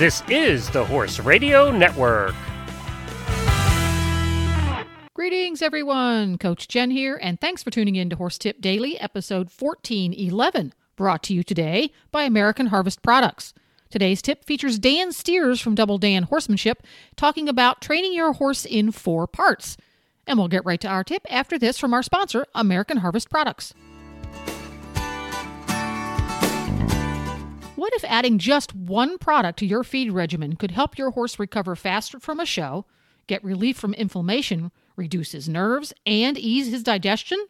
This is the Horse Radio Network. Greetings, everyone. Coach Jen here, and thanks for tuning in to Horse Tip Daily, episode 1411, brought to you today by American Harvest Products. Today's tip features Dan Steers from Double Dan Horsemanship talking about training your horse in four parts. And we'll get right to our tip after this from our sponsor, American Harvest Products. What if adding just one product to your feed regimen could help your horse recover faster from a show, get relief from inflammation, reduce his nerves, and ease his digestion?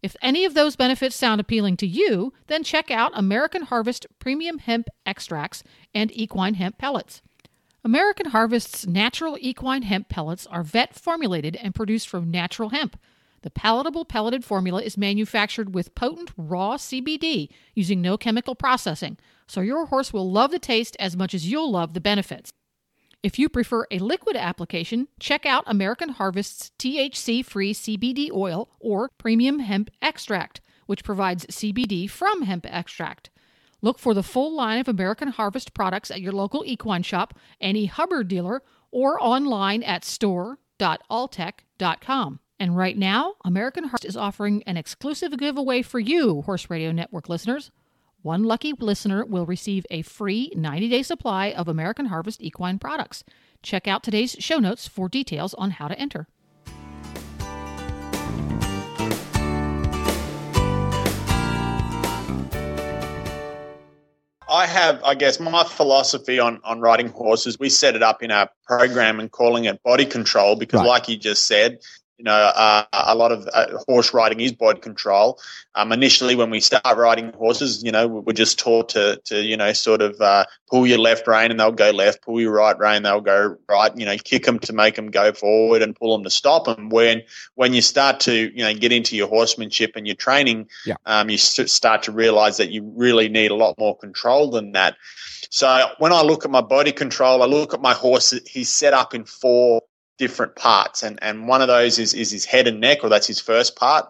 If any of those benefits sound appealing to you, then check out American Harvest Premium Hemp Extracts and Equine Hemp Pellets. American Harvest's natural equine hemp pellets are vet formulated and produced from natural hemp. The palatable pelleted formula is manufactured with potent raw CBD using no chemical processing, so your horse will love the taste as much as you'll love the benefits. If you prefer a liquid application, check out American Harvest's THC free CBD oil or premium hemp extract, which provides CBD from hemp extract. Look for the full line of American Harvest products at your local equine shop, any Hubbard dealer, or online at store.alltech.com. And right now, American Harvest is offering an exclusive giveaway for you, Horse Radio Network listeners. One lucky listener will receive a free 90 day supply of American Harvest equine products. Check out today's show notes for details on how to enter. I have, I guess, my philosophy on, on riding horses, we set it up in our program and calling it body control because, Right. like you just said, you know, uh, a lot of uh, horse riding is body control. Um, initially, when we start riding horses, you know, we're just taught to, to you know, sort of uh, pull your left rein and they'll go left, pull your right rein, they'll go right. You know, kick them to make them go forward and pull them to stop them. When when you start to, you know, get into your horsemanship and your training, Yeah. um, you start to realize that you really need a lot more control than that. So when I look at my body control, I look at my horse. He's set up in four different parts, and and one of those is is his head and neck, or that's his first part.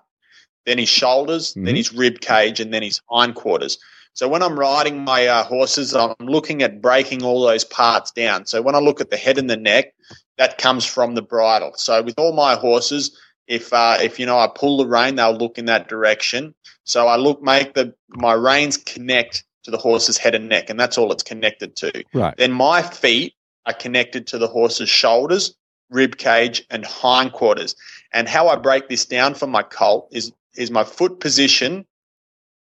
Then his shoulders, then Mhm. his rib cage, and then his hindquarters. So when I'm riding my uh, horses, I'm looking at breaking all those parts down. So when I look at the head and the neck, that comes from the bridle. So with all my horses, if uh, if you know I pull the rein, they'll look in that direction. So I look make the my reins connect to the horse's head and neck, and that's all it's connected to. Right. Then my feet are connected to the horse's shoulders, rib cage, and hindquarters. And how I break this down for my colt is is my foot position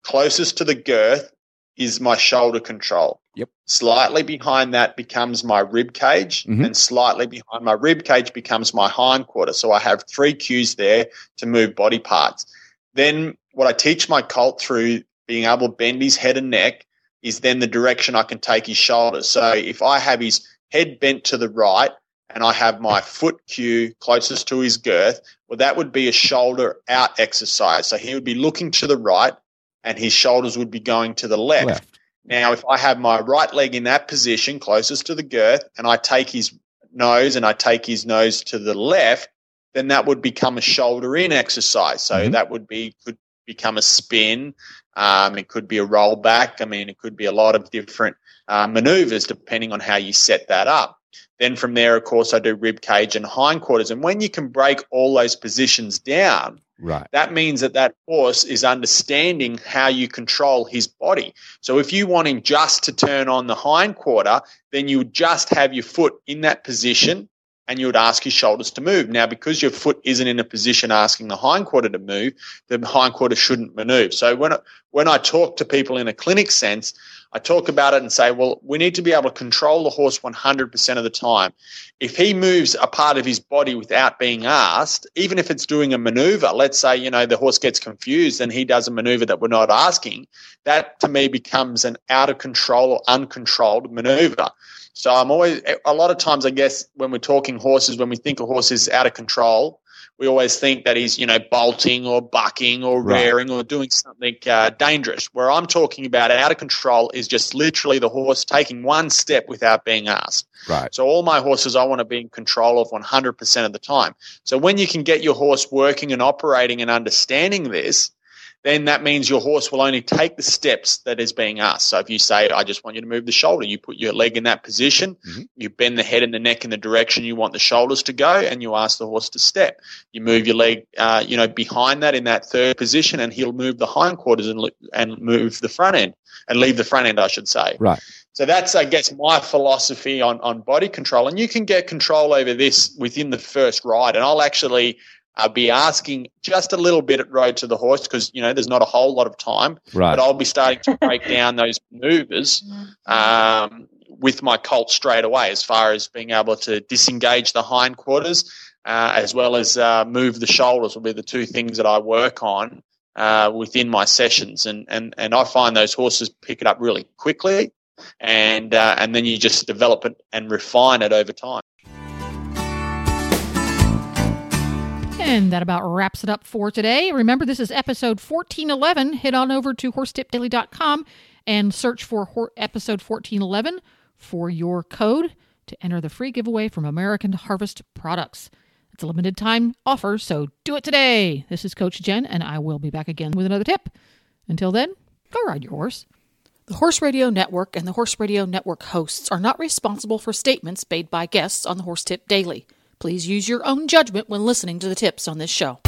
closest to the girth is my shoulder control. Yep. Slightly behind that becomes my rib cage, Mhm. and slightly behind my rib cage becomes my hindquarter. So I have three cues there to move body parts. Then what I teach my colt through being able to bend his head and neck is then the direction I can take his shoulders. So if I have his head bent to the right and I have my foot cue closest to his girth, well, that would be a shoulder out exercise. So he would be looking to the right and his shoulders would be going to the left. Left. Now, if I have my right leg in that position closest to the girth and I take his nose and I take his nose to the left, then that would become a shoulder in exercise. So Mhm. that would be could become a spin. Um, it could be a rollback. I mean, it could be a lot of different uh, maneuvers depending on how you set that up. Then from there, of course, I do rib cage and hindquarters. And when you can break all those positions down, Right. that means that that horse is understanding how you control his body. So if you want him just to turn on the hind quarter, then you just have your foot in that position and you would ask his shoulders to move. Now, because your foot isn't in a position asking the hind quarter to move, the hind quarter shouldn't maneuver. So when when I talk to people in a clinic sense, I talk about it and say, well, we need to be able to control the horse 100% of the time. If he moves a part of his body without being asked, even if it's doing a maneuver, let's say, you know, the horse gets confused and he does a maneuver that we're not asking, that to me becomes an out of control or uncontrolled maneuver. So I'm always, a lot of times, I guess, when we're talking horses, when we think a horse is out of control, we always think that he's, you know, bolting or bucking or Right. rearing or doing something uh, dangerous. Where I'm talking about out of control is just literally the horse taking one step without being asked. Right. So all my horses, I want to be in control of 100% of the time. So when you can get your horse working and operating and understanding this, then that means your horse will only take the steps that is being asked. So if you say, I just want you to move the shoulder, you put your leg in that position, mm-hmm. you bend the head and the neck in the direction you want the shoulders to go, and you ask the horse to step. You move your leg, uh, you know, behind that in that third position, and he'll move the hindquarters and, and move the front end, and leave the front end, I should say. Right. So that's, I guess, my philosophy on, on body control. And you can get control over this within the first ride. And I'll actually – I'll be asking just a little bit at road to the horse because you know there's not a whole lot of time. Right. But I'll be starting to break down those maneuvers um, with my colt straight away, as far as being able to disengage the hindquarters uh, as well as uh, move the shoulders will be the two things that I work on uh, within my sessions, and and and I find those horses pick it up really quickly, and uh, and then you just develop it and refine it over time. And that about wraps it up for today. Remember, this is episode 1411. Head on over to horsetipdaily.com and search for episode 1411 for your code to enter the free giveaway from American Harvest Products. It's a limited time offer, so do it today. This is Coach Jen, and I will be back again with another tip. Until then, go ride your horse. The Horse Radio Network and the Horse Radio Network hosts are not responsible for statements made by guests on the Horse Tip Daily. Please use your own judgment when listening to the tips on this show.